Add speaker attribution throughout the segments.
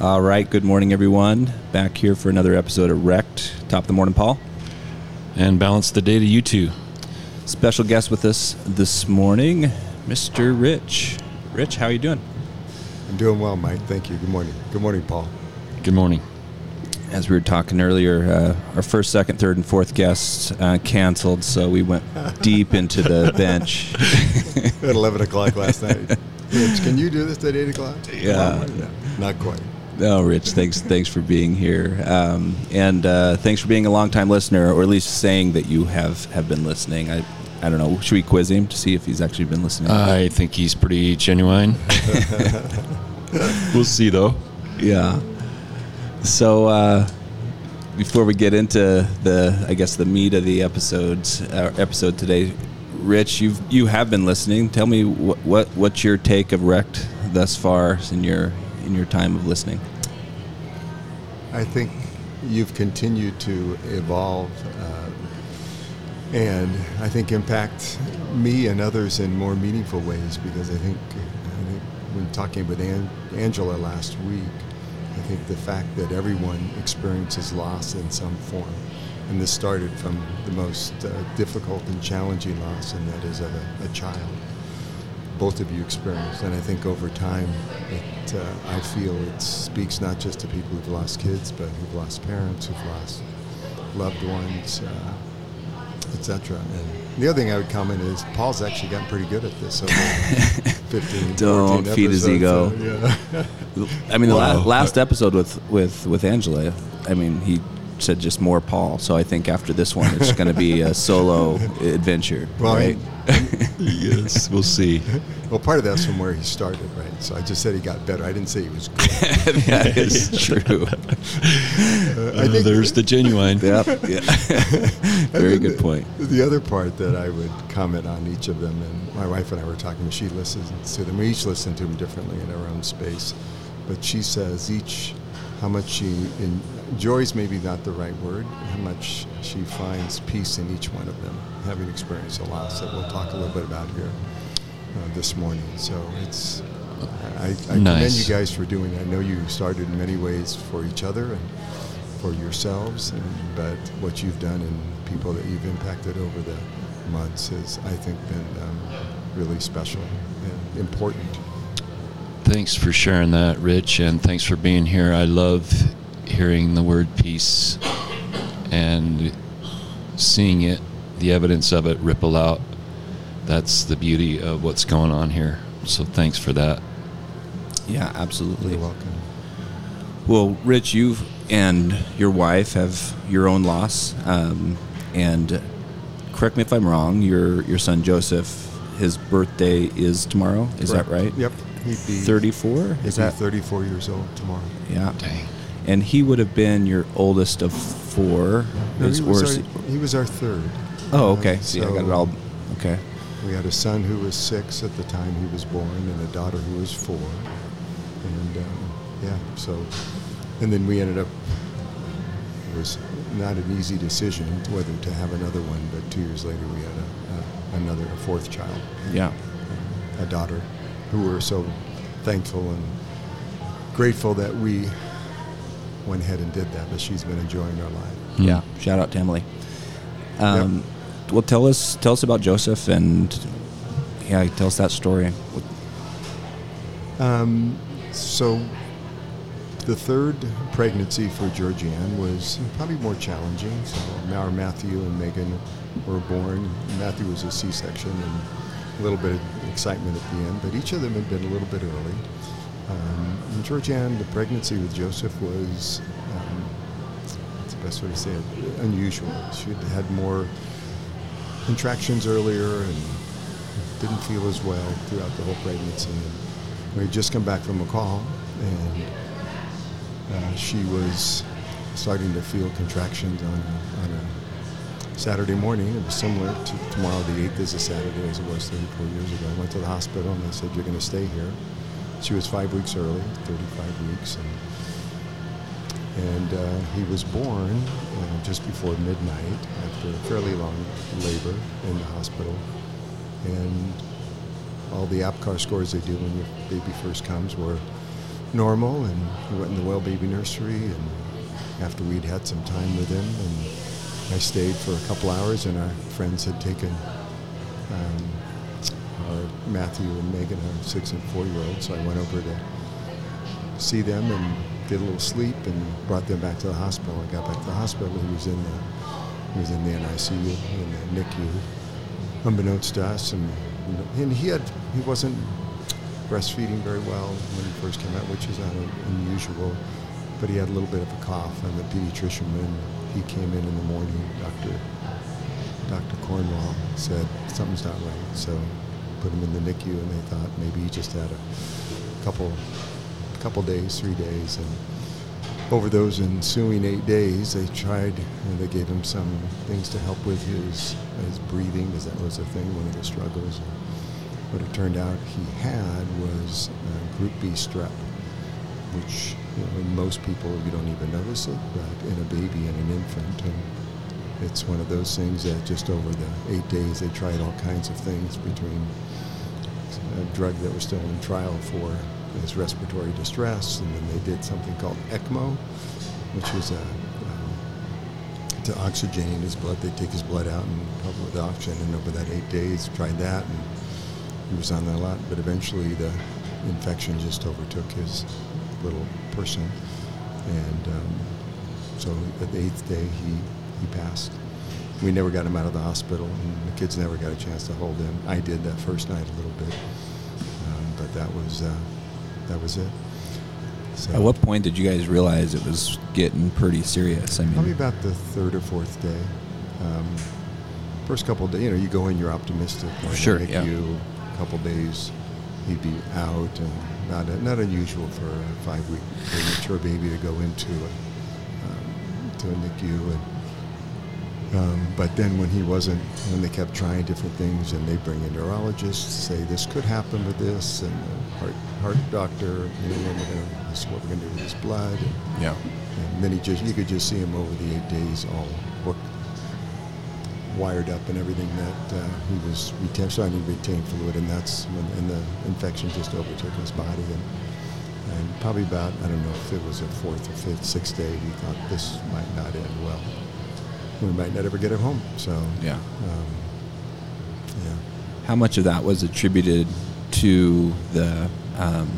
Speaker 1: All right, good morning, everyone. Back here for another episode of Wrecked. Top of the morning, Paul.
Speaker 2: And balance the day to you two.
Speaker 1: Special guest with us this morning, Mr. Rich. Rich, how are you doing?
Speaker 3: I'm doing well, Mike. Thank you. Good morning. Good morning, Paul.
Speaker 2: Good morning.
Speaker 1: As we were talking earlier, uh, our first, second, third, and fourth guests uh, canceled, so we went deep into the bench.
Speaker 3: At 11 o'clock last night. Rich, can you do this at 8 o'clock?
Speaker 1: Yeah.
Speaker 3: No, not quite.
Speaker 1: No, Rich, thanks, thanks for being here, um, and uh, thanks for being a longtime listener, or at least saying that you have have been listening. I, I don't know. Should we quiz him to see if he's actually been listening?
Speaker 2: I think he's pretty genuine. we'll see, though.
Speaker 1: Yeah. So uh, before we get into the, I guess the meat of the episodes uh, episode today, Rich, you've you have been listening. Tell me what, what what's your take of Wrecked thus far in your in your time of listening.
Speaker 3: I think you've continued to evolve uh, and I think impact me and others in more meaningful ways because I think, I think when talking with An- Angela last week, I think the fact that everyone experiences loss in some form, and this started from the most uh, difficult and challenging loss, and that is a, a child. Both of you experienced, and I think over time, it, uh, I feel it speaks not just to people who've lost kids, but who've lost parents, who've lost loved ones, uh, etc. And the other thing I would comment is Paul's actually gotten pretty good at this over 15,
Speaker 1: Don't
Speaker 3: 14
Speaker 1: feed his ego.
Speaker 3: so, yeah.
Speaker 1: I mean, the la-
Speaker 2: Wow.
Speaker 1: last episode with, with with Angela, I mean, he said just more Paul. So I think after this one, it's going to be a solo adventure,
Speaker 3: Well,
Speaker 1: right?
Speaker 2: yes, we'll see.
Speaker 3: well, part of that's from where he started, right? So I just said he got better. I didn't say he was good.
Speaker 1: that is true.
Speaker 3: Uh, I
Speaker 2: Uh,
Speaker 3: think
Speaker 2: there's the genuine.
Speaker 1: Yep. Yeah. Very good point.
Speaker 3: The other part that I would comment on each of them, and my wife and I were talking, she listens to them. We each listen to them differently in our own space. But she says each, how much she enjoys, maybe not the right word, how much she finds peace in each one of them, having experienced a loss that we'll talk a little bit about here uh, this morning. So it's, I, I commend you guys for doing it. I know you started in many ways for each other and for yourselves, and, but what you've done and people that you've impacted over the months has, I think, been um, really special and important.
Speaker 2: Thanks for sharing that, Rich, and thanks for being here. I love hearing the word peace and seeing it, the evidence of it ripple out. That's the beauty of what's going on here. So thanks for that.
Speaker 1: Yeah, absolutely.
Speaker 3: You're welcome.
Speaker 1: Well, Rich, you and your wife have your own loss, um, and correct me if I'm wrong. Your your son Joseph, his birthday is tomorrow. Is that right?
Speaker 3: Yep. He'd be
Speaker 1: 34.
Speaker 3: He'd
Speaker 1: Is
Speaker 3: be
Speaker 1: that
Speaker 3: 34 years old tomorrow.
Speaker 1: yeah?
Speaker 2: Dang.
Speaker 1: And he would have been your oldest of four.
Speaker 3: No, he, was our,
Speaker 1: he-
Speaker 3: was our third.
Speaker 1: oh,
Speaker 3: Uh,
Speaker 1: okay. See, I got it all. Okay.
Speaker 3: We had a son who was six at the time he was born, and a daughter who was four. And um, yeah, so, and then we ended up. It was not an easy decision whether to have another one, but two years later we had a, a, another, a fourth child,
Speaker 1: Yeah.
Speaker 3: a daughter, who we're so thankful and grateful that we went ahead and did that. But she's been enjoying our life.
Speaker 1: Yeah. Shout out to Emily. Um, Well, tell us tell us about Joseph and yeah, tell us that story.
Speaker 3: Um, so, the third pregnancy for Georgianne was probably more challenging. So, our Matthew and Megan were born. Matthew was a C section and a little bit of excitement at the end, but each of them had been a little bit early. Um, and Georgianne, the pregnancy with Joseph was, um, what's the best way to say it, unusual. She had had more contractions earlier and didn't feel as well throughout the whole pregnancy. We had just come back from a call, and uh, she was starting to feel contractions on a, on a Saturday morning. It was similar to tomorrow, the 8th is a Saturday, as it was 34 years ago. I went to the hospital, and they said, You're going to stay here. She was five weeks early, 35 weeks. And, and uh, he was born uh, just before midnight after a fairly long labor in the hospital. And all the Apgar scores they do when your baby first comes were normal, and we went in the well baby nursery. And after we'd had some time with him, and I stayed for a couple hours, and our friends had taken um, our Matthew and Megan, our six and four year old. So I went over to see them and get a little sleep, and brought them back to the hospital. I got back to the hospital. He was in the he was in the NICU in the NICU, unbeknownst to us, and and he had he wasn't breastfeeding very well when he first came out, which is not unusual. But he had a little bit of a cough, and the pediatrician, when he came in in the morning, Doctor Dr. Cornwall said something's not right. So put him in the NICU, and they thought maybe he just had a couple couple days, three days, and over those ensuing eight days, they tried, and they gave him some things to help with his his breathing, because that was a thing, one of the struggles. What it turned out he had was Group B strep, which you know, in most people you don't even notice it, but in a baby and an infant, and it's one of those things that just over the eight days they tried all kinds of things between a drug that was still in trial for his respiratory distress, and then they did something called ECMO, which was a um, to oxygenate his blood. They take his blood out and pump it with oxygen, and over that eight days, tried that, and he was on that a lot. But eventually, the infection just overtook his little person, and um, so at the eighth day, he he passed. We never got him out of the hospital, and the kids never got a chance to hold him. I did that first night a little bit, um, but that was uh, that was it. So
Speaker 1: At what point did you guys realize it was getting pretty serious? I mean,
Speaker 3: Probably about the third or fourth day. Um, first couple of days, you know, you go in, you're optimistic.
Speaker 1: Sure, yeah.
Speaker 3: You a couple days, he'd be out, and not not unusual for a five-week premature baby to go into a, um, to a NICU. And, um, but then when he wasn't, when they kept trying different things, and they bring in neurologists, say this could happen with this, and the heart heart doctor, you know, we're gonna, this is what we're going to do with his blood. And,
Speaker 1: yeah.
Speaker 3: and then he just, you could just see him over the eight days all wired up and everything that uh, he was retain, starting to retain fluid, and that's when and the infection just overtook his body. And, and probably about, I don't know if it was a fourth or fifth, sixth day, he thought this might not end well. We might not ever get him home. So,
Speaker 1: Yeah.
Speaker 3: um, yeah.
Speaker 1: How much of that was attributed to the um,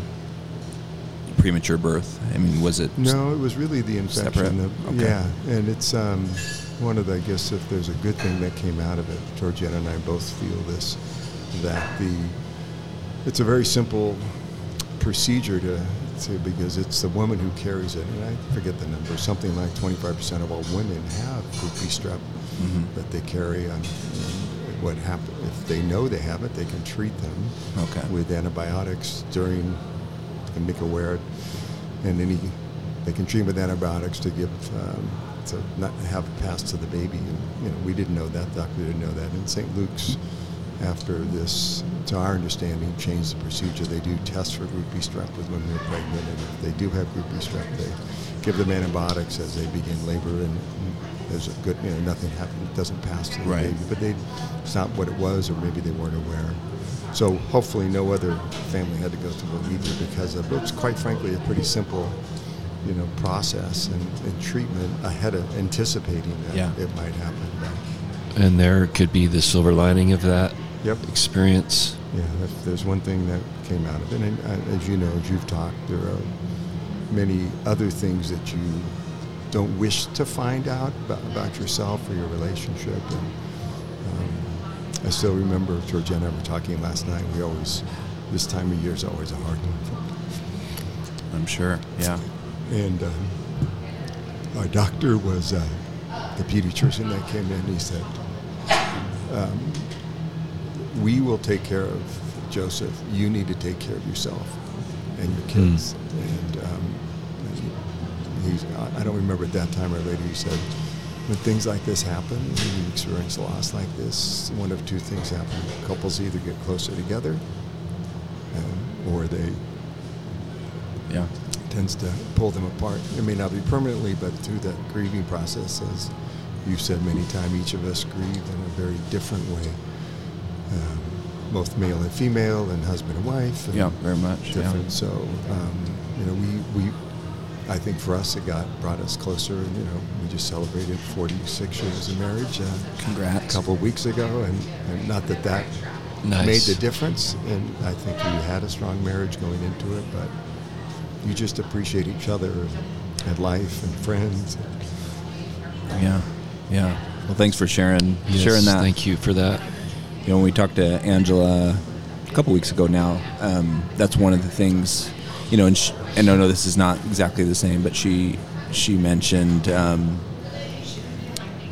Speaker 1: premature birth? I mean, was it?
Speaker 3: No, it was really the infection.
Speaker 1: Separate?
Speaker 3: The-
Speaker 1: Okay.
Speaker 3: Yeah, and it's um, one of the, I guess, if there's a good thing that came out of it, Georgiana and I both feel this, that the, it's a very simple procedure to, because it's the woman who carries it, and I forget the number, something like 25% of all women have group B strep
Speaker 1: Mhm.
Speaker 3: that they carry on. And what happen if they know they have it, they can treat them
Speaker 1: Okay.
Speaker 3: with antibiotics during, and make aware, and he, they can treat with antibiotics to give, um, to not have it pass to the baby. And, you know, we didn't know that, doctor didn't know that. And St. Luke's, after this, to our understanding, changed the procedure. They do tests for group B strep with women who are pregnant, and if they do have group B strep, they give them antibiotics as they begin labor, and there's a good, you know, nothing happens, it doesn't pass to the
Speaker 1: Right.
Speaker 3: baby. But they, it's not what it was, or maybe they weren't aware. So hopefully no other family had to go through it either because of, it's quite frankly a pretty simple, you know, process and, and treatment ahead of anticipating that
Speaker 1: Yeah.
Speaker 3: it might happen.
Speaker 2: And there could be the silver lining of that
Speaker 3: Yep.
Speaker 2: experience.
Speaker 3: Yeah, if there's one thing that came out of it, and uh, as you know, as you've talked, there are many other things that you don't wish to find out about, yourself or your relationship. And um, I still remember Georgia and I were talking last night. We always, this time of year is always a hard one.
Speaker 1: I'm sure. Yeah.
Speaker 3: And um, our doctor was uh, the pediatrician that came in. And he said, um, "We will take care of Joseph. You need to take care of yourself and your kids." And, um, he's, I don't remember at that time or later. He said, "When things like this happen, when you experience loss like this, one of two things happen: couples either get closer together, um, or they
Speaker 1: Yeah.
Speaker 3: tends to pull them apart. It may not be permanently, but through that grieving process, as you've said many times, each of us grieve in a very different way. Um, both male and female, and husband and wife. And
Speaker 1: Yeah, very much. Yeah.
Speaker 3: different. So, um, you know, we, we, I think for us, it got brought us closer. And, you know, we just celebrated 46 years of marriage uh, a couple of weeks ago, and, and not that that
Speaker 2: Nice.
Speaker 3: made the difference. And I think you had a strong marriage going into it, but you just appreciate each other and life and friends.
Speaker 1: Yeah. Yeah. Well, thanks for sharing
Speaker 2: Yes,
Speaker 1: sharing that.
Speaker 2: Thank you for that.
Speaker 1: Know, when we talked to Angela a couple weeks ago now, um, that's one of the things, you know, and, sh and I know this is not exactly the same, but she she mentioned um,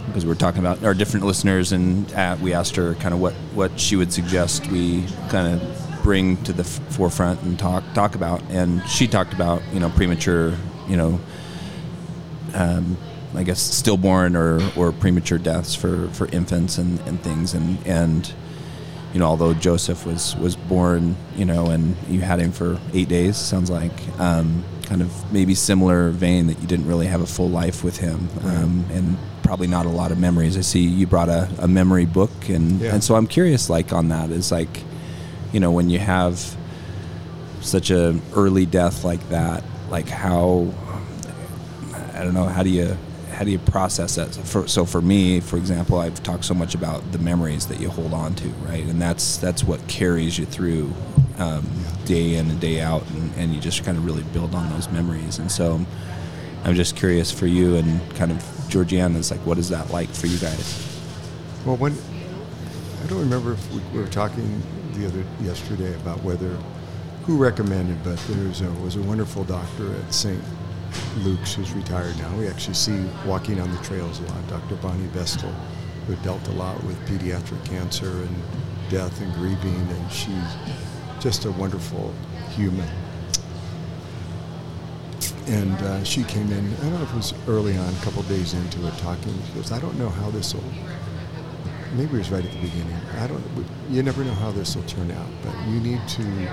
Speaker 1: because we were talking about our different listeners, and uh, we asked her kind of what what she would suggest we kind of bring to the f- forefront and talk talk about, and she talked about you know premature, you know, um, I guess stillborn or, or premature deaths for, for infants and, and things. And and you know although Joseph was was born you know and you had him for eight days sounds like um, kind of maybe similar vein that you didn't really have a full life with him um, and probably not a lot of memories I see you brought a, a memory book and
Speaker 3: Yeah.
Speaker 1: and so I'm curious like on that is like you know when you have such a early death like that like how I don't know how do you how do you process that? So for, so for me, for example, I've talked so much about the memories that you hold on to, right? And that's that's what carries you through um, day in and day out, and, and you just kind of really build on those memories. And so, I'm just curious for you and kind of Georgiana, Georgiana's like, what is that like for you guys?
Speaker 3: Well, when I don't remember if we, we were talking the other yesterday about whether who recommended, but there's a, was a wonderful doctor at St. Luke's who's retired now. We actually see walking on the trails a lot. Dr. Bonnie Vestal, who dealt a lot with pediatric cancer and death and grieving, and she's just a wonderful human. And uh, she came in, I don't know if it was early on, a couple days into it, talking. She goes, I don't know how this will maybe it was right at the beginning. I don't. You never know how this will turn out, but you need to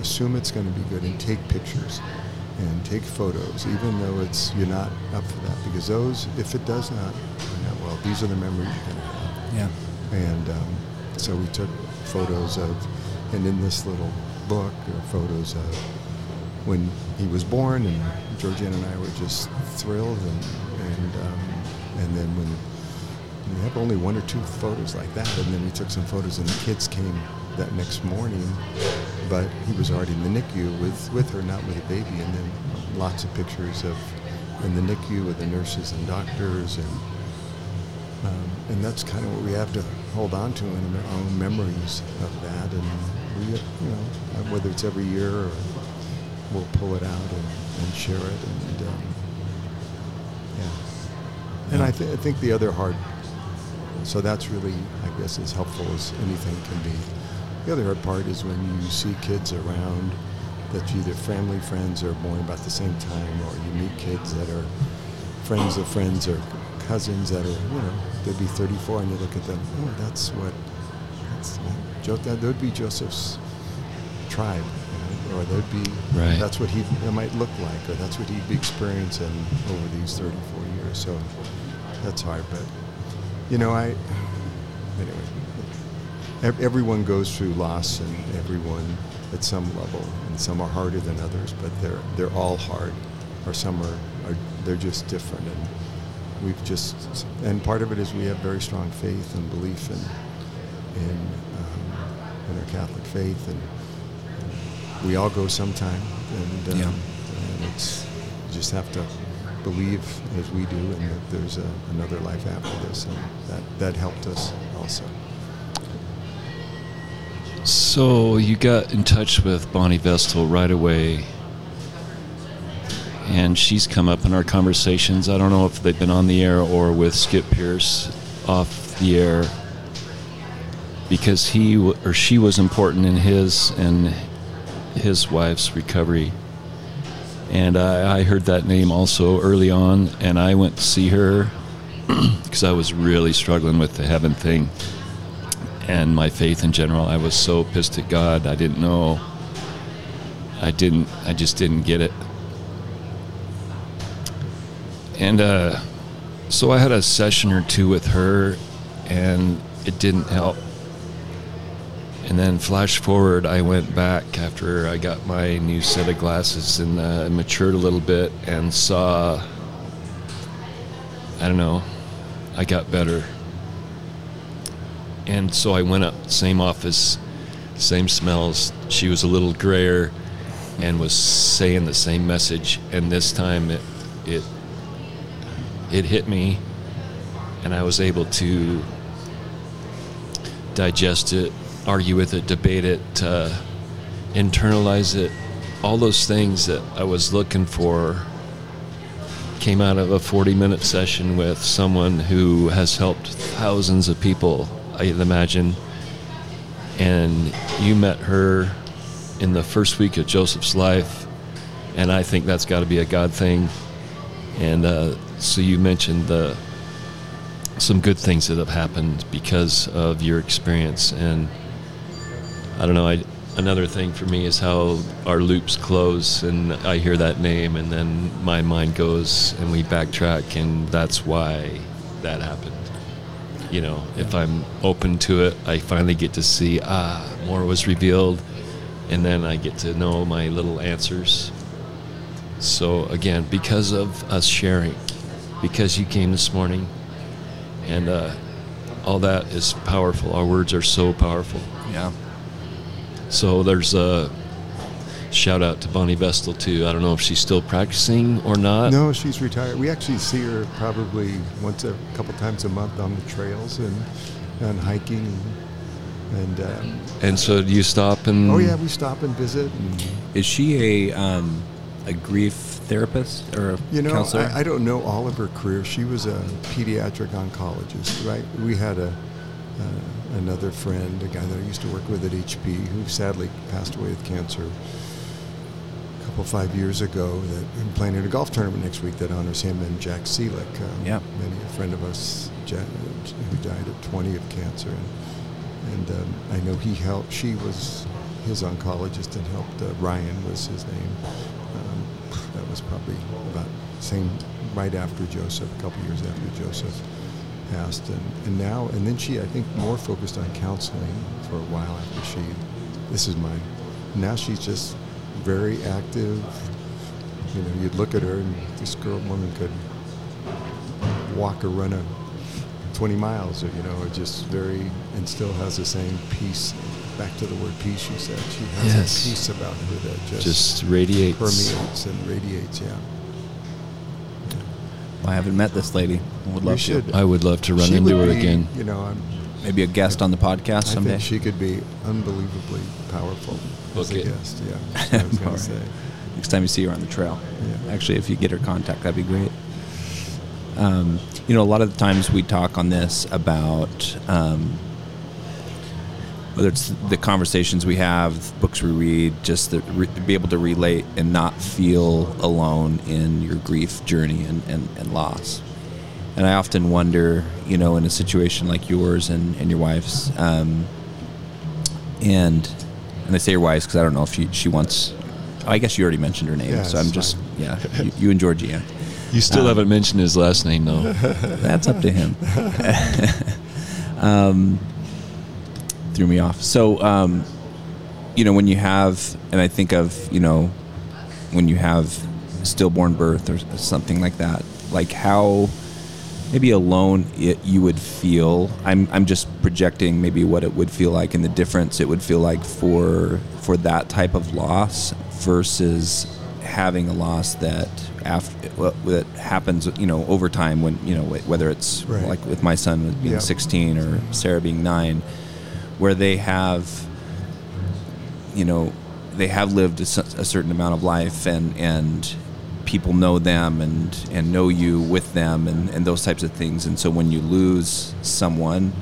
Speaker 3: assume it's going to be good and take pictures and take photos, even though it's you're not up for that, because those, if it does not turn out well, these are the memories you're going to have.
Speaker 1: Yeah,
Speaker 3: And um, so we took photos of, and in this little book, are photos of when he was born, and Georgiana and I were just thrilled, and and um, and then when we have only one or two photos like that, and then we took some photos, and the kids came that next morning, but he was already in the NICU with with her, not with a baby, and then lots of pictures of in the NICU with the nurses and doctors and um, and that's kind of what we have to hold on to in our own memories of that. And we, you know, uh, whether it's every year or we'll pull it out and, and share it. And um, yeah. And I, th- I think the other hard, so that's really, I guess, as helpful as anything can be. The other hard part is when you see kids around that either family, friends, or born about the same time, or you meet kids that are friends of friends or cousins that are, you know, they'd be 34 and you look at them, oh, that's what, that's, that would be Joseph's tribe, you know, or there'd be,
Speaker 2: Right.
Speaker 3: that's what he it might look like, or that's what he'd be experiencing over these 34 years. So that's hard, but, you know, I, anyway, everyone goes through loss and everyone at some level, and some are harder than others, but they're, they're all hard, or some are, are they're just different. And we've just, and part of it is we have very strong faith and belief in, in, um, in our Catholic faith, and, and we all go sometime, and, um,
Speaker 1: Yeah.
Speaker 3: and it's, you just have to believe as we do, and that there's a, another life after this, and that, that helped us also.
Speaker 2: So you got in touch with Bonnie Vestal right away, and she's come up in our conversations. I don't know if they've been on the air or with Skip Pierce off the air, because he or she was important in his and his wife's recovery. And I, I heard that name also early on, and I went to see her because I was really struggling with the heaven thing and my faith in general. I was so pissed at God. I didn't know. I didn't. I just didn't get it. And uh, so I had a session or two with her, and it didn't help. And then flash forward, I went back after I got my new set of glasses and uh, matured a little bit and saw. I don't know. I got better. And so I went up, same office, same smells. She was a little grayer and was saying the same message. And this time it, it, it hit me and I was able to digest it, argue with it, debate it, uh, internalize it. All those things that I was looking for came out of a 40 minute session with someone who has helped thousands of people, I'd imagine. And you met her in the first week of Joseph's life, and I think that's got to be a God thing. And uh, so you mentioned the some good things that have happened because of your experience, and I don't know. I another thing for me is how our loops close, and I hear that name, and then my mind goes, and we backtrack, and that's why that happened. You know, if I'm open to it, I finally get to see ah more was revealed, and then I get to know my little answers. So again, because of us sharing, because you came this morning, and uh, all that is powerful. Our words are so powerful.
Speaker 1: Yeah.
Speaker 2: So there's a shout out to Bonnie Vestal too. I don't know if she's still practicing or not.
Speaker 3: No, she's retired. We actually see her probably once a couple times a month on the trails and and hiking. And, and um,
Speaker 2: And so do you stop and?
Speaker 3: oh yeah, we stop and visit. And,
Speaker 1: Is she a um, a grief therapist or a
Speaker 3: You know,
Speaker 1: counselor?
Speaker 3: I, I don't know all of her career. She was a pediatric oncologist, right? We had a uh, another friend, a guy that I used to work with at HP, who sadly passed away with cancer a couple five years ago. That I'm playing in a golf tournament next week that honors him and Jack Seelick. Um,
Speaker 1: Yeah.
Speaker 3: many a friend of us, Jack, who died at 20 of cancer, and, and um, I know he helped. She was his oncologist and helped. Uh, Ryan was his name. Um, that was probably about same right after Joseph, a couple years after Joseph passed, and, and now and then she I think more focused on counseling for a while after she. This is my, Now she's just very active. You know, you'd look at her and this girl woman could walk or run a 20 miles, or you know, or just very and still has the same peace. Back to the word peace, she said. She has
Speaker 2: Yes.
Speaker 3: a peace about her that just,
Speaker 2: just radiates.
Speaker 3: permeates and radiates. Yeah.
Speaker 1: I haven't met this lady. Would love
Speaker 3: You should.
Speaker 1: to.
Speaker 2: I would love to run
Speaker 3: She
Speaker 2: into her
Speaker 3: be,
Speaker 2: again.
Speaker 3: You know, I'm,
Speaker 1: Maybe a guest on the podcast
Speaker 3: I
Speaker 1: someday.
Speaker 3: think she could be unbelievably powerful as a
Speaker 2: it.
Speaker 3: guest. Yeah, I was going
Speaker 1: right.
Speaker 3: to say.
Speaker 1: Next time you see her on the trail.
Speaker 3: Yeah.
Speaker 1: Actually, if you get her contact, that'd be great. Um, you know, a lot of the times we talk on this about um, whether it's the conversations we have, books we read, just to re- be able to relate and not feel alone in your grief journey and, and, and loss. And I often wonder, you know, in a situation like yours and, and your wife's, um, and and I say your wife's because I don't know if she, she wants. I guess you already mentioned her name,
Speaker 3: Yeah,
Speaker 1: so I'm just
Speaker 3: fine.
Speaker 1: yeah. You, you and Georgia.
Speaker 2: You still
Speaker 1: Um,
Speaker 2: haven't mentioned his last name though.
Speaker 1: That's up to him. um, threw me off. So, um, you know, when you have, and I think of, you know, when you have stillborn birth or something like that, like how maybe alone it, you would feel. I'm, I'm just projecting maybe what it would feel like and the difference it would feel like for for that type of loss versus having a loss that after well, that happens you know over time when you know whether it's
Speaker 3: Right.
Speaker 1: like with my son being
Speaker 3: Yeah.
Speaker 1: 16 or Sarah being 9 where they have you know they have lived a, a certain amount of life and and people know them and and know you with them and and those types of things. And so when you lose someone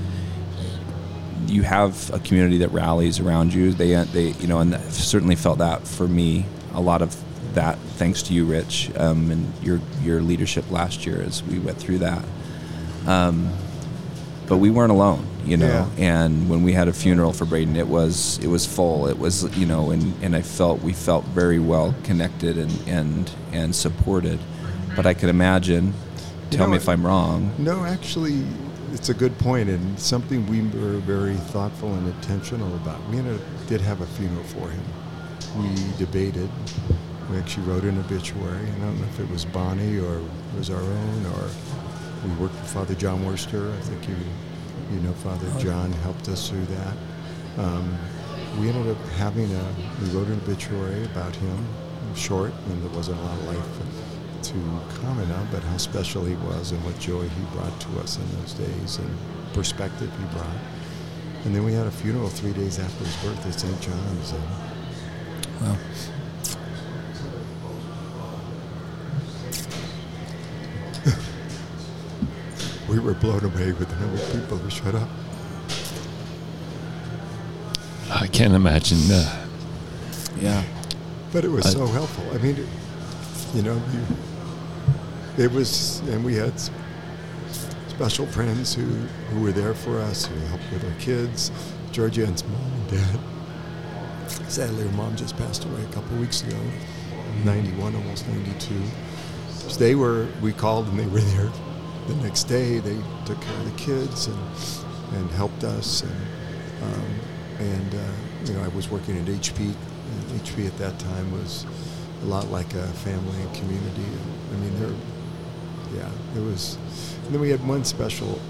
Speaker 1: you have a community that rallies around you. They they you know and I've certainly felt that for me a lot of that thanks to you Rich um, and your your leadership last year as we went through that. Um, but we weren't alone you know
Speaker 3: Yeah.
Speaker 1: and when we had a funeral for Braden it was it was full it was you know and and I felt we felt very well connected and and and supported but I could imagine
Speaker 3: You
Speaker 1: tell
Speaker 3: know,
Speaker 1: me if I'm wrong
Speaker 3: No, actually, it's a good point and something we were very thoughtful and intentional about. We ended, did have a funeral for him. We debated. We actually wrote an obituary. I don't know if it was Bonnie or it was our own, or we worked with Father John Worster. I think you, you know, Father John helped us through that. Um, we ended up having a. We wrote an obituary about him, short, and there wasn't a lot of life to comment on, but how special he was and what joy he brought to us in those days and perspective he brought. And then we had a funeral three days after his birth at St. John's. And
Speaker 1: Wow.
Speaker 3: We were blown away with the number of people who showed up.
Speaker 2: I can't imagine. Uh,
Speaker 1: Yeah.
Speaker 3: But it was
Speaker 2: I-
Speaker 3: so helpful. I mean, it, you know, you, it was, and we had special friends who, who were there for us, who helped with our kids. Georgia Georgianne's mom and dad. Sadly, her mom just passed away a couple weeks ago, 91, almost 92. So they were, we called and they were there the next day. They took care of the kids and, and helped us. And, um, and uh, you know, I was working at HP. And HP at that time was a lot like a family and community. I mean, there, yeah, it was. And then we had one special.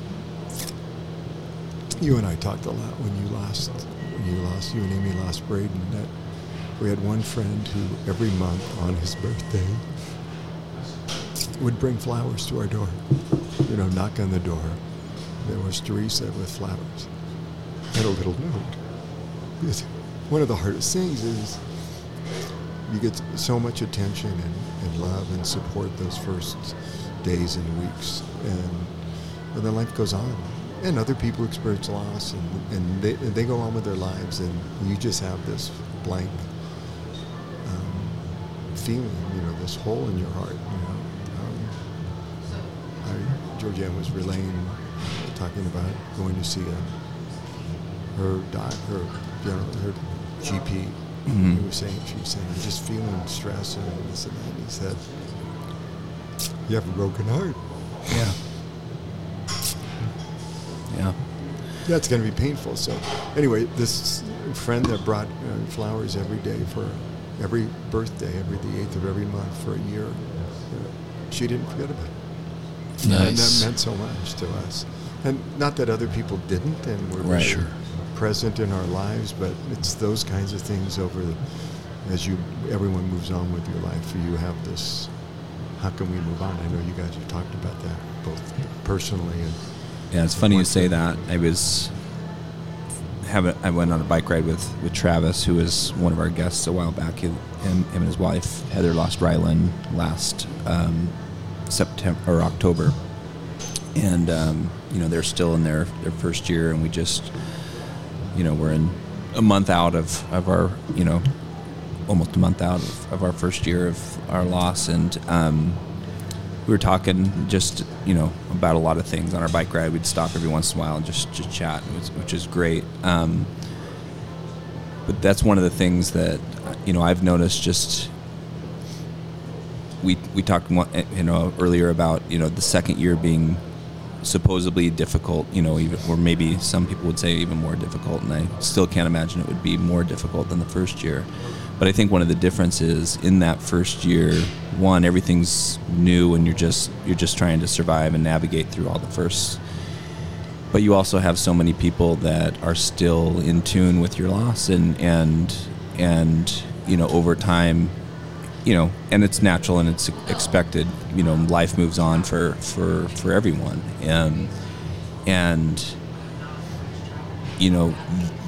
Speaker 3: You and I talked a lot when you lost, when you lost, you and Amy lost Braden. That we had one friend who every month on his birthday would bring flowers to our door. You know, knock on the door. There was Teresa with flowers and a little note. Because one of the hardest things is you get so much attention and, and love and support those first days and weeks, and, and then life goes on. And other people experience loss, and, and they, they go on with their lives, and you just have this blank um, feeling, you know, this hole in your heart. Georgianne was relaying, talking about going to see a, her doc, her, general, her GP.
Speaker 1: Mhm.
Speaker 3: He was saying, she was saying, I'm just feeling stress and this and that. And he said, you have a broken heart.
Speaker 1: Yeah. Yeah.
Speaker 3: That's going to be painful. So, anyway, this friend that brought uh, flowers every day for every birthday, every the eighth of every month for a year, uh, she didn't forget about it. And that meant so much to us. And not that other people didn't and were
Speaker 1: Right.
Speaker 2: Sure.
Speaker 3: present in our lives, but it's those kinds of things over the, as you everyone moves on with your life, you have this. How can we move on? I know you guys have talked about that both personally and
Speaker 1: Yeah, it's funny you say that. I was having I went on a bike ride with with Travis, who was one of our guests a while back. He, him, him and his wife Heather lost Rylan last um, September or October, and um, you know they're still in their their first year, and we just you know we're in a month out of of our you know almost a month out of, of our first year of our loss, and um, we were talking just you know about a lot of things on our bike ride. We'd stop every once in a while and just just chat, which, is great. Um, but that's one of the things that you know I've noticed. Just we we talked eh, you know earlier about you know the second year being supposedly difficult. You know, even or maybe some people would say even more difficult, and I still can't imagine it would be more difficult than the first year. But I think one of the differences in that first year, one, everything's new and you're just you're just trying to survive and navigate through all the first. But you also have so many people that are still in tune with your loss and and and you know over time, you know, and it's natural and it's expected. You know, life moves on for for for everyone, and and you know,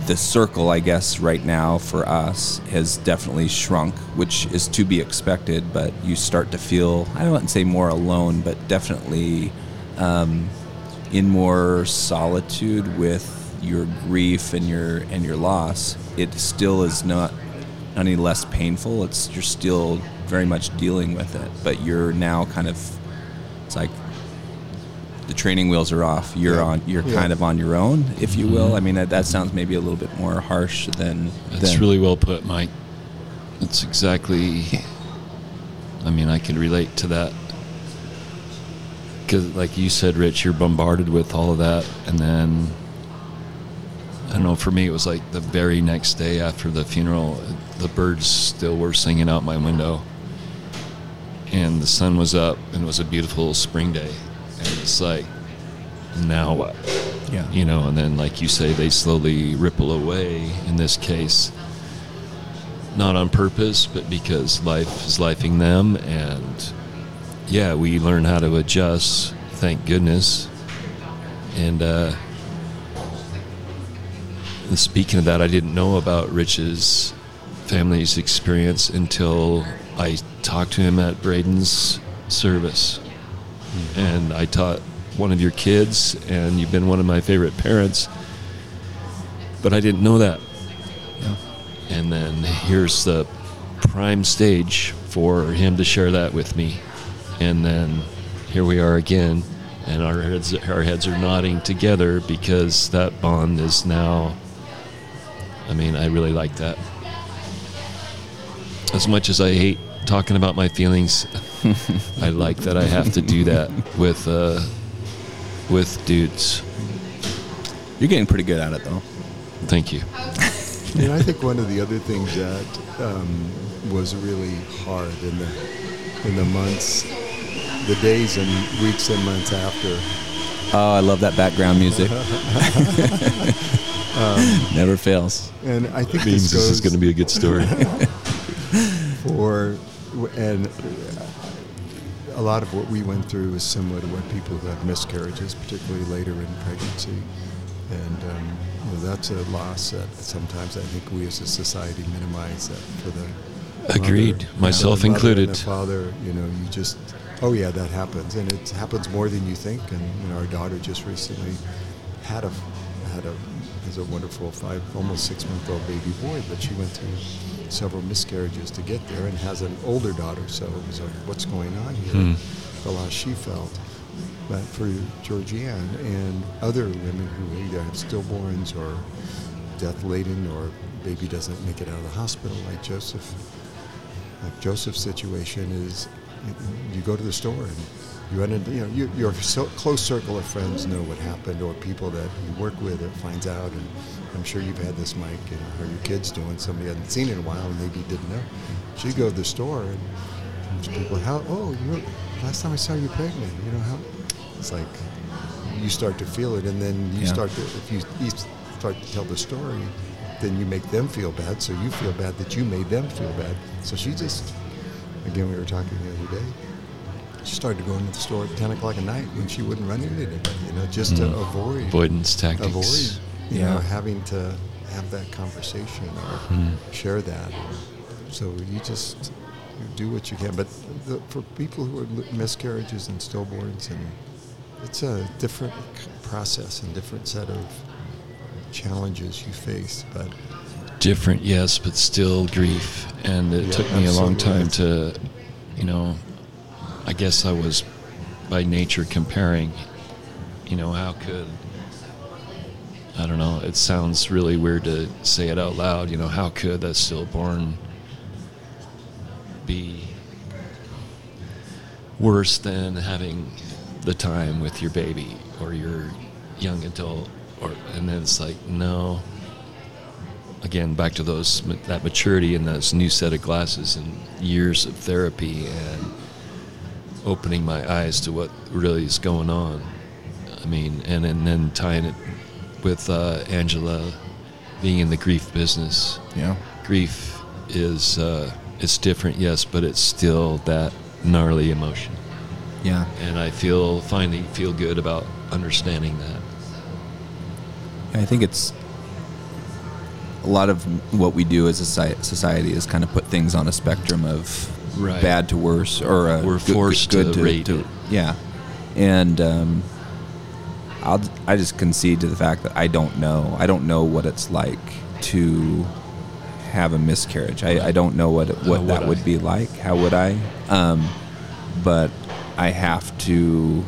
Speaker 1: the circle, I guess, right now for us has definitely shrunk, which is to be expected. But you start to feel, I don't want to say more alone, but definitely um, in more solitude with your grief and your and your loss. It still is not any less painful. It's you're still very much dealing with it, but you're now kind of it's like the training wheels are off. You're
Speaker 3: Yeah.
Speaker 1: on. You're
Speaker 3: Yeah.
Speaker 1: kind of on your own, if you will. Mm-hmm. I mean, that, that sounds maybe a little bit more harsh than.
Speaker 2: That's
Speaker 1: than
Speaker 2: really well put, Mike. That's exactly. I mean, I can relate to that because like you said, Rich, you're bombarded with all of that, and then I don't know. For me, it was like the very next day after the funeral, the birds still were singing out my window, and the sun was up, and it was a beautiful spring day, and it's like, now what?
Speaker 1: Yeah.
Speaker 2: you know, and then like you say, they slowly ripple away. In this case, not on purpose, but because life is lifing them, and yeah, we learn how to adjust. Thank goodness. And uh, and speaking of that, I didn't know about Rich's family's experience until I talked to him at Braden's service, mm-hmm. and I taught one of your kids, and you've been one of my favorite parents. But I didn't know that. And then here's the prime stage for him to share that with me. And then here we are again, and our heads, our heads are nodding together because that bond is now. I mean, I really like that. As much as I hate talking about my feelings, I like that I have to do that with uh, with dudes.
Speaker 1: You're getting pretty good at it, though.
Speaker 2: Thank you.
Speaker 3: And I think one of the other things that um, was really hard in the in the months, the days and weeks and months after.
Speaker 1: Oh, I love that background music. Never fails.
Speaker 3: And I think
Speaker 2: Means
Speaker 3: this
Speaker 2: this is going to be a good story.
Speaker 3: For and a lot of what we went through is similar to what people who have miscarriages, particularly later in pregnancy. And um, you know, that's a loss that sometimes I think we as a society minimize that for the
Speaker 2: Agreed.
Speaker 3: mother,
Speaker 2: Myself included.
Speaker 3: Father, you know, you just oh yeah, that happens, and it happens more than you think. And you know, our daughter just recently had a had a has a wonderful five almost six month old baby boy, but she went through several miscarriages to get there, and has an older daughter. So it was like, what's going on here?
Speaker 2: Hmm.
Speaker 3: The loss she felt. But for Georgianne and other women who either have stillborns or death laden or baby doesn't make it out of the hospital, like Joseph, like Joseph's situation is, you go to the store and you run into, you know, your, your so close circle of friends know what happened, or people that you work with that finds out, and I'm sure you've had this, Mike, and how your kids doing. Somebody hadn't seen it in a while, and maybe didn't know. So you go to the store and people, how? Oh, you know, last time I saw you pregnant. You know how? It's like you start to feel it, and then you
Speaker 1: Yeah.
Speaker 3: start to if you, you start to tell the story, then you make them feel bad. So you feel bad that you made them feel bad. So she just, again, we were talking the other day. She started to go into the store at ten o'clock at night when she wouldn't run into anybody. You know, just to
Speaker 2: Mm.
Speaker 3: avoid
Speaker 2: Avoidance tactics.
Speaker 3: avoid, you
Speaker 1: Yeah.
Speaker 3: know, having to have that conversation or
Speaker 2: Mm.
Speaker 3: share that. So you just you do what you can. But the, for people who are miscarriages and stillborns, and it's a different process and different set of challenges you face. But
Speaker 2: Different, yes, but still grief. And it
Speaker 3: Yeah,
Speaker 2: took me a long time to, you know, I guess I was by nature comparing, you know, how could, I don't know, it sounds really weird to say it out loud, you know, how could a stillborn be worse than having the time with your baby or your young adult? Or and then it's like no. Again back to those that maturity and those new set of glasses and years of therapy and opening my eyes to what really is going on i mean and, and then tying it with uh, angela being in the grief business
Speaker 1: Yeah.
Speaker 2: grief is uh, it's different yes but it's still that gnarly emotion
Speaker 1: Yeah.
Speaker 2: and i feel finally feel good about understanding that
Speaker 1: I think it's a lot of what we do as a society is kind of put things on a spectrum of
Speaker 2: Right.
Speaker 1: bad to worse, or uh,
Speaker 2: We're
Speaker 1: good-
Speaker 2: forced
Speaker 1: good
Speaker 2: to it.
Speaker 1: Yeah, and um, I'll I just concede to the fact that I don't know. I don't know what it's like to have a miscarriage. I, I don't know what it, what
Speaker 2: How
Speaker 1: that
Speaker 2: would
Speaker 1: would be like. How would I? Um, but I have to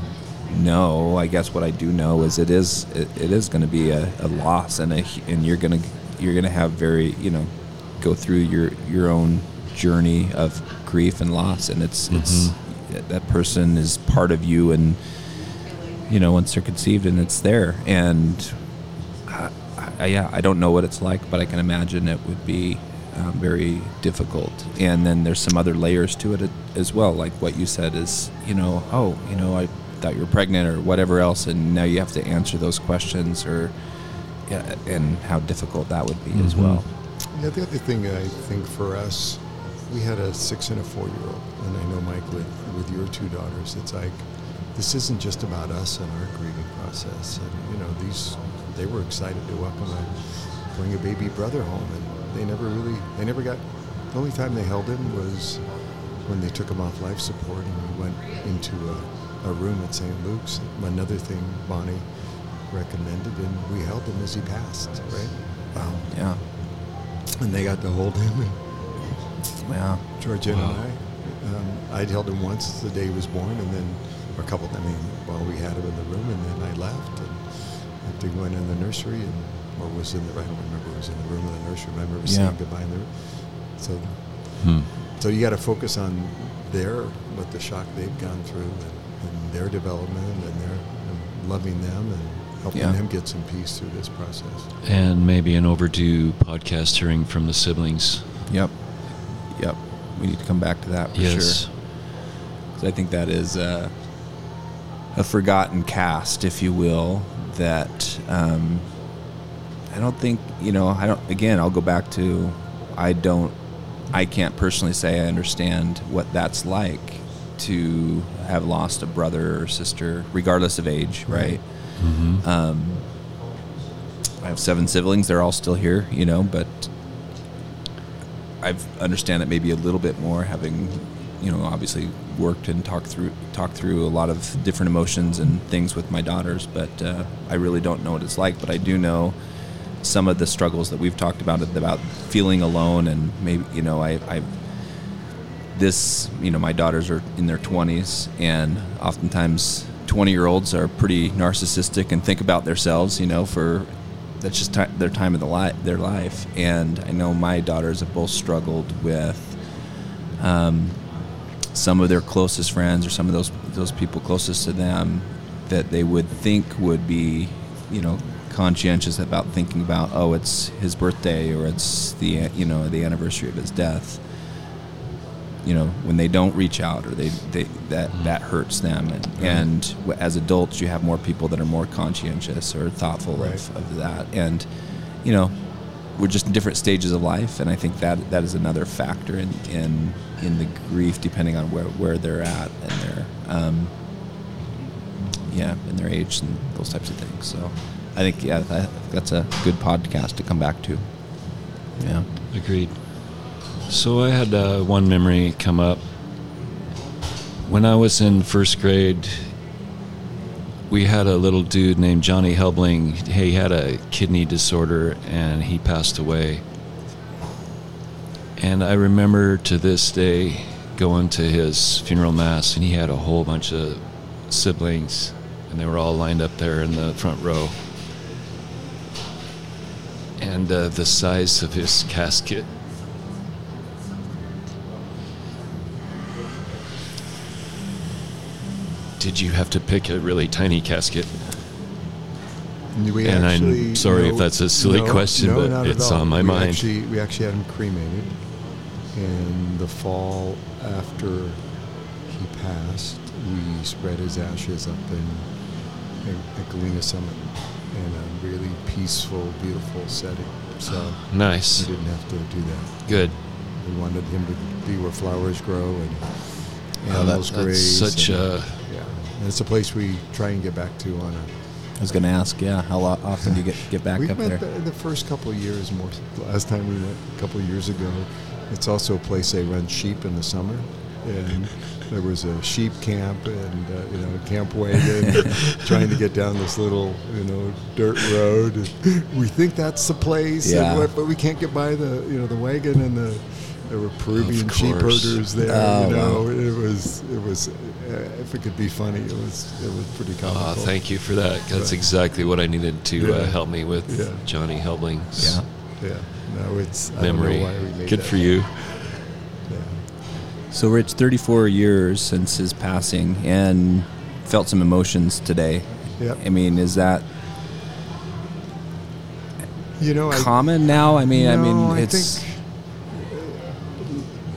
Speaker 1: know. I guess what I do know is it is it, it is going to be a, a loss, and a, and you're gonna you're gonna have very you know go through your your own journey of grief and loss, and it's it's that person is part of you, and you know, once they're conceived and it's there. And I, I, yeah, I don't know what it's like, but I can imagine it would be um, very difficult. And then there's some other layers to it as well, like what you said is, you know, oh, you know, I thought you were pregnant or whatever else, and now you have to answer those questions or, yeah, and how difficult that would be mm-hmm. as well.
Speaker 3: Yeah, the other thing I think for us, we had a six and a four year old, and I know Mike with with your two daughters, it's like this isn't just about us and our grieving process. And you know, these they were excited to welcome a bring a baby brother home, and they never really they never got. The only time they held him was when they took him off life support, and we went into a, a room at St. Luke's. Another thing Bonnie recommended, and we held him as he passed. Right?
Speaker 1: Wow. Yeah.
Speaker 3: And they got to hold him. And
Speaker 1: yeah.
Speaker 3: Georgia wow. and I. Um, I'd held him once the day he was born, and then or a couple. I mean, while we had him in the room, and then I left, and I went in the nursery, and or was in the. I don't remember. It was in the room of the nursery. I remember yeah. saying goodbye in the room. So, hmm. so you got to focus on their what the shock they've gone through, and, and their development, and their and loving them, and helping yeah. them get some peace through this process.
Speaker 2: And maybe an overdue podcast hearing from the siblings.
Speaker 1: Yep. Yep. We need to come back to that for yes. sure. So I think that is uh, a forgotten cast, if you will, that um, I don't think, you know, I don't, again, I'll go back to, I don't, I can't personally say I understand what that's like to have lost a brother or sister, regardless of age, right? Mm-hmm. Um, I have seven siblings; they're all still here, you know. But I understand it maybe a little bit more, having you know obviously worked and talked through talked through a lot of different emotions and things with my daughters. But uh, I really don't know what it's like. But I do know some of the struggles that we've talked about about feeling alone and maybe you know I, I this you know my daughters are in their 20s and oftentimes 20 year olds are pretty narcissistic and think about themselves you know for that's just t- their time of the li- their life. And i know my daughters have both struggled with um, some of their closest friends or some of those those people closest to them that they would think would be you know conscientious about thinking about oh it's his birthday or it's the you know the anniversary of his death you know when they don't reach out or they, they that that hurts them and, right. and as adults you have more people that are more conscientious or thoughtful right. of, of that and you know we're just in different stages of life and I think that that is another factor in in, in the grief depending on where, where they're at and their um, yeah in their age and those types of things so I think yeah, that's a good podcast to come back to. Yeah,
Speaker 2: agreed. So I had uh, one memory come up when I was in first grade. We had a little dude named Johnny Helbling. He had a kidney disorder and he passed away. And I remember to this day going to his funeral mass, and he had a whole bunch of siblings, and they were all lined up there in the front row and uh, the size of his casket. Did you have to pick a really tiny casket?
Speaker 3: We
Speaker 2: and actually, I'm sorry no, if that's a silly no, question, no, but it's on my
Speaker 3: we
Speaker 2: mind.
Speaker 3: Actually, we actually had him cremated in the fall after he passed. We spread his ashes up in, at Galena Summit in a really peaceful, beautiful setting. So
Speaker 2: nice.
Speaker 3: We didn't have to do that.
Speaker 2: Good.
Speaker 3: We wanted him to be where flowers grow and
Speaker 2: animals oh, that, graze. Such a.
Speaker 3: And it's a place we try and get back to on a.
Speaker 1: I was going to ask, yeah, how often do you get get back
Speaker 3: we
Speaker 1: up there?
Speaker 3: The, the first couple of years, more. Last time we went a couple of years ago, it's also a place they run sheep in the summer, and there was a sheep camp and uh, you know a camp wagon trying to get down this little you know dirt road. we think that's the place,
Speaker 1: yeah.
Speaker 3: but we can't get by the you know the wagon and the there were Peruvian sheep herders there.
Speaker 1: Oh,
Speaker 3: you know,
Speaker 1: wow.
Speaker 3: it was it was uh, if it could be funny, it was it was pretty comical.
Speaker 2: Oh, thank you for that. That's right. exactly what I needed to uh, yeah. uh, help me with yeah. Johnny Helbling's
Speaker 3: yeah. Yeah. No, it's
Speaker 2: memory. Good for you.
Speaker 1: So, Rich, 34 years since his passing, and felt some emotions today.
Speaker 3: Yep.
Speaker 1: I mean, is that
Speaker 3: You know, I,
Speaker 1: common now? I mean, I
Speaker 3: No,
Speaker 1: mean,
Speaker 3: I
Speaker 1: it's
Speaker 3: think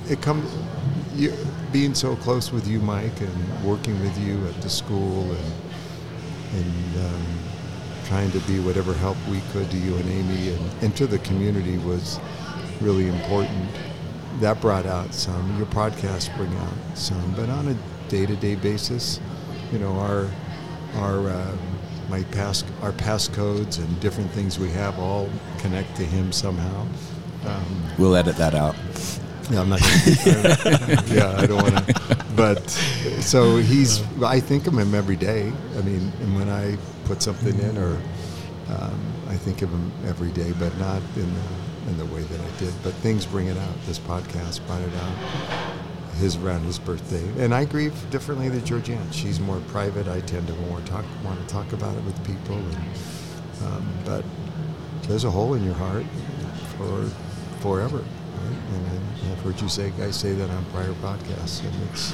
Speaker 3: it comes you, being so close with you, Mike, and working with you at the school, and and um, trying to be whatever help we could to you and Amy and, and to the community was really important. That brought out some. Your podcasts bring out some, but on a day-to-day basis, you know, our our um, my pass our passcodes and different things we have all connect to him somehow. Um,
Speaker 1: we'll edit that out.
Speaker 3: Yeah, I'm not to. yeah, I don't want to. But so he's. I think of him every day. I mean, and when I put something in, or um, I think of him every day, but not in the, in the way that I did. But things bring it out. This podcast brought it out. His around his birthday, and I grieve differently than Georgianne. She's more private. I tend to more talk, want to talk about it with people, and, um, but there's a hole in your heart for forever. And I, I've heard you say guys say that on prior podcasts, and it's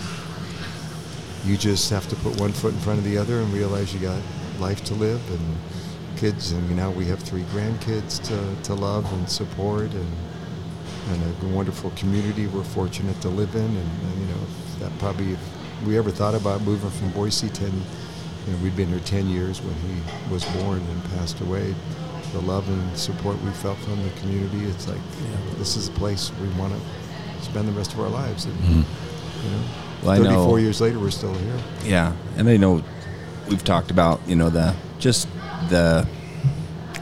Speaker 3: you just have to put one foot in front of the other and realize you got life to live and kids, and now we have three grandkids to, to love and support, and and a wonderful community we're fortunate to live in, and, you know that probably if we ever thought about moving from Boise ten, you know we'd been here ten years when he was born and passed away the love and support we felt from the community. It's like this is a place we want to spend the rest of our lives. And, you know,
Speaker 1: Well,
Speaker 3: 34
Speaker 1: know-
Speaker 3: years later, we're still here.
Speaker 1: Yeah, and I know we've talked about you know the just the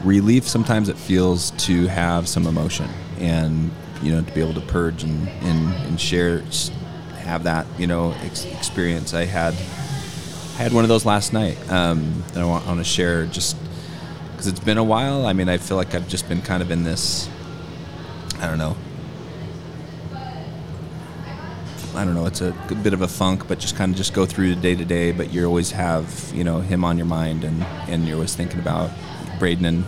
Speaker 1: relief sometimes it feels to have some emotion and you know to be able to purge and and, and share have that you know ex- experience. I had I had one of those last night um, that I want, I want to share just because it's been a while. I mean, I feel like I've just been kind of in this I don't know I don't know, it's a bit of a funk, but just kind of just go through the day to day. But you always have, you know, him on your mind, and and you're always thinking about Braden and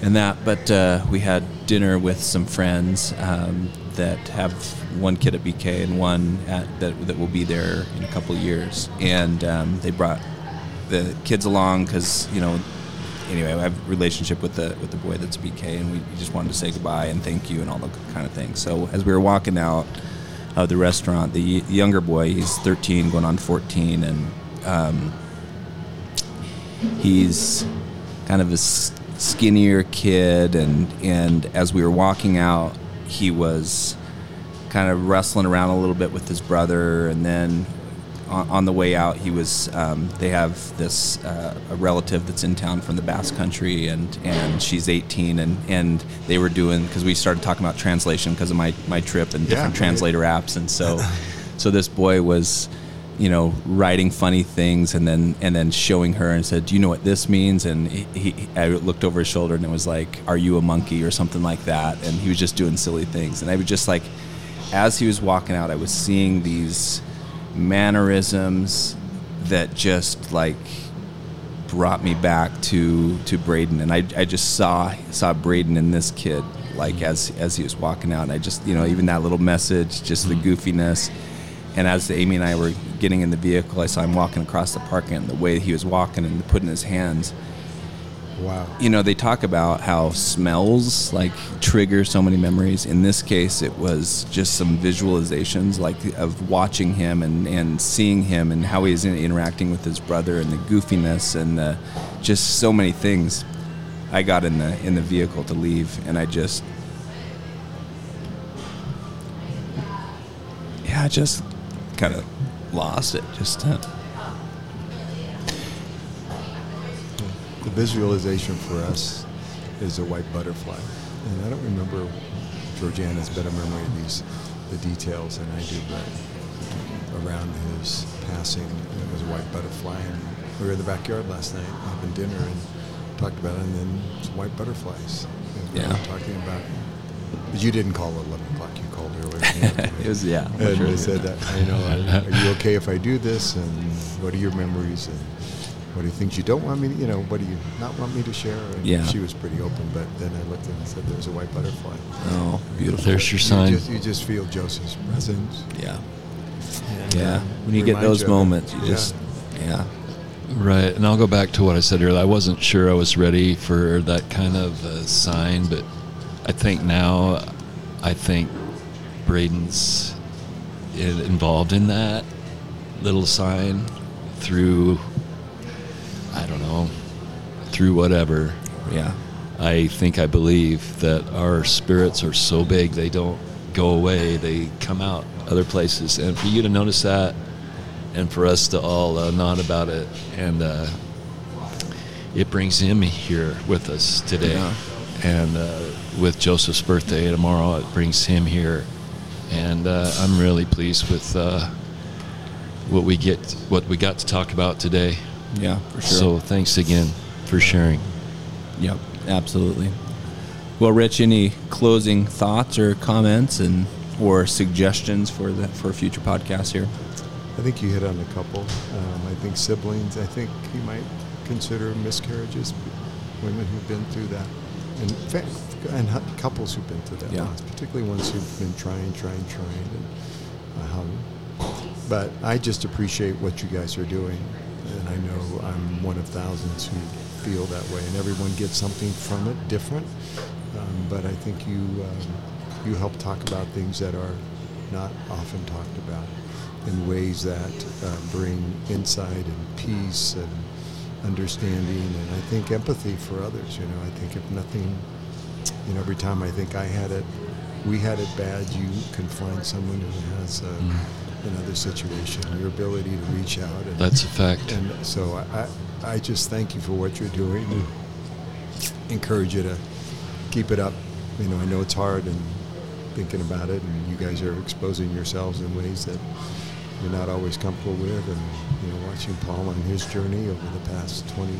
Speaker 1: and that. But uh, we had dinner with some friends um, that have one kid at BK and one at, that that will be there in a couple years, and um, they brought the kids along because you know. Anyway, I have a relationship with the with the boy that's BK, and we just wanted to say goodbye and thank you and all the kind of things. So as we were walking out, of the restaurant. The younger boy, he's 13, going on 14, and um, he's kind of a skinnier kid. And and as we were walking out, he was kind of wrestling around a little bit with his brother, and then. On, on the way out, he was. Um, they have this uh, a relative that's in town from the Basque Country, and, and she's 18, and, and they were doing because we started talking about translation because of my, my trip and
Speaker 3: Yeah,
Speaker 1: different
Speaker 3: right.
Speaker 1: translator apps, and so so this boy was you know writing funny things and then and then showing her and said do you know what this means and he, he i looked over his shoulder and it was like are you a monkey or something like that and he was just doing silly things and i was just like as he was walking out i was seeing these mannerisms that just like brought me back to to Braden, and I, I just saw saw Braden in this kid like as as he was walking out, and I just you know even that little message, just the goofiness, and as Amy and I were getting in the vehicle, I saw him walking across the parking, and the way he was walking and putting his hands.
Speaker 3: Wow.
Speaker 1: You know, they talk about how smells like trigger so many memories. In this case, it was just some visualizations, like of watching him and, and seeing him and how he's in, interacting with his brother and the goofiness and the, just so many things. I got in the in the vehicle to leave, and I just, yeah, I just kind of lost it. Just. Uh,
Speaker 3: visualization for us is a white butterfly. And I don't remember Georgianne has better memory of these, the details than I do, but around his passing, it was a white butterfly. And we were in the backyard last night having dinner and talked about it, and then some white butterflies. And we
Speaker 1: Yeah.
Speaker 3: talking about, but you didn't call at 11 o'clock, you called earlier.
Speaker 1: it was yeah.
Speaker 3: And
Speaker 1: sure.
Speaker 3: they said that, I know, are, are you okay if I do this? And what are your memories? And what are things you don't want me to, you know, what do you not want me to share? And
Speaker 1: Yeah.
Speaker 3: she was pretty open, but then I looked and said, there's a white butterfly.
Speaker 1: Oh, beautiful.
Speaker 2: There's your
Speaker 3: You
Speaker 2: sign.
Speaker 3: just, you just feel Joseph's presence.
Speaker 1: Yeah.
Speaker 3: And,
Speaker 1: Yeah.
Speaker 3: uh,
Speaker 1: When you get those
Speaker 3: you
Speaker 1: moments, you
Speaker 3: Yeah.
Speaker 1: just, yeah.
Speaker 2: Right, and I'll go back to what I said earlier. I wasn't sure I was ready for that kind of uh, sign, but I think now, I think Braden's involved in that little sign through, I don't know, through whatever.
Speaker 1: Yeah.
Speaker 2: I think I believe that our spirits are so big they don't go away; they come out other places. And for you to notice that, and for us to all uh, nod about it, and uh, it brings him here with us today.
Speaker 1: Yeah.
Speaker 2: And uh, with Joseph's birthday tomorrow, it brings him here, and uh, I'm really pleased with uh, what we get, what we got to talk about today.
Speaker 1: Yeah, for sure.
Speaker 2: So thanks again for sharing.
Speaker 1: Yep, absolutely. Well, Rich, any closing thoughts or comments and or suggestions for the for future podcasts here?
Speaker 3: I think you hit on a couple. Um, I think siblings. I think you might consider miscarriages, women who've been through that, and fa- and couples who've been through that
Speaker 1: Yeah.
Speaker 3: loss, particularly ones who've been trying, trying, trying, and uh, how. But I just appreciate what you guys are doing, and I know I'm one of thousands who feel that way, and everyone gets something from it different. Um, but I think you um, you help talk about things that are not often talked about in ways that uh, bring insight and peace and understanding and I think empathy for others. You know, I think if nothing, you know, every time I think I had it, we had it bad, you can find someone who has uh, another situation. Your ability to reach out. And,
Speaker 2: That's a fact.
Speaker 3: and so I, I, I just thank you for what you're doing. And encourage you to keep it up. You know, I know it's hard and thinking about it, and you guys are exposing yourselves in ways that you're not always comfortable with. And you know, watching Paul on his journey over the past 20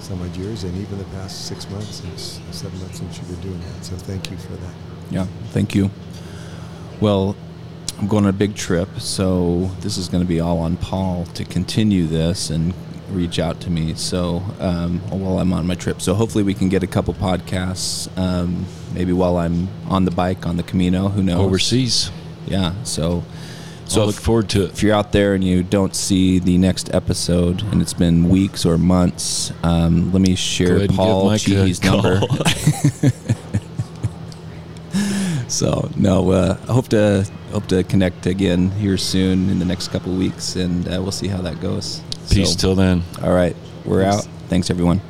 Speaker 3: some odd years, and even the past six months, since seven months since you've been doing that. So thank you for that.
Speaker 1: Yeah, thank you. Well, I'm going on a big trip, so this is going to be all on Paul to continue this and reach out to me. So um, while I'm on my trip, so hopefully we can get a couple podcasts, um, maybe while I'm on the bike on the Camino. Who knows?
Speaker 2: Overseas.
Speaker 1: Yeah. So,
Speaker 2: So I look forward to it.
Speaker 1: if you're out there and you don't see the next episode and it's been weeks or months, um, let me share Paul number. so no, uh, I hope to hope to connect again here soon in the next couple weeks, and uh, we'll see how that goes.
Speaker 2: Peace
Speaker 1: So,
Speaker 2: till then.
Speaker 1: all right, we're
Speaker 3: Peace.
Speaker 1: out. Thanks everyone.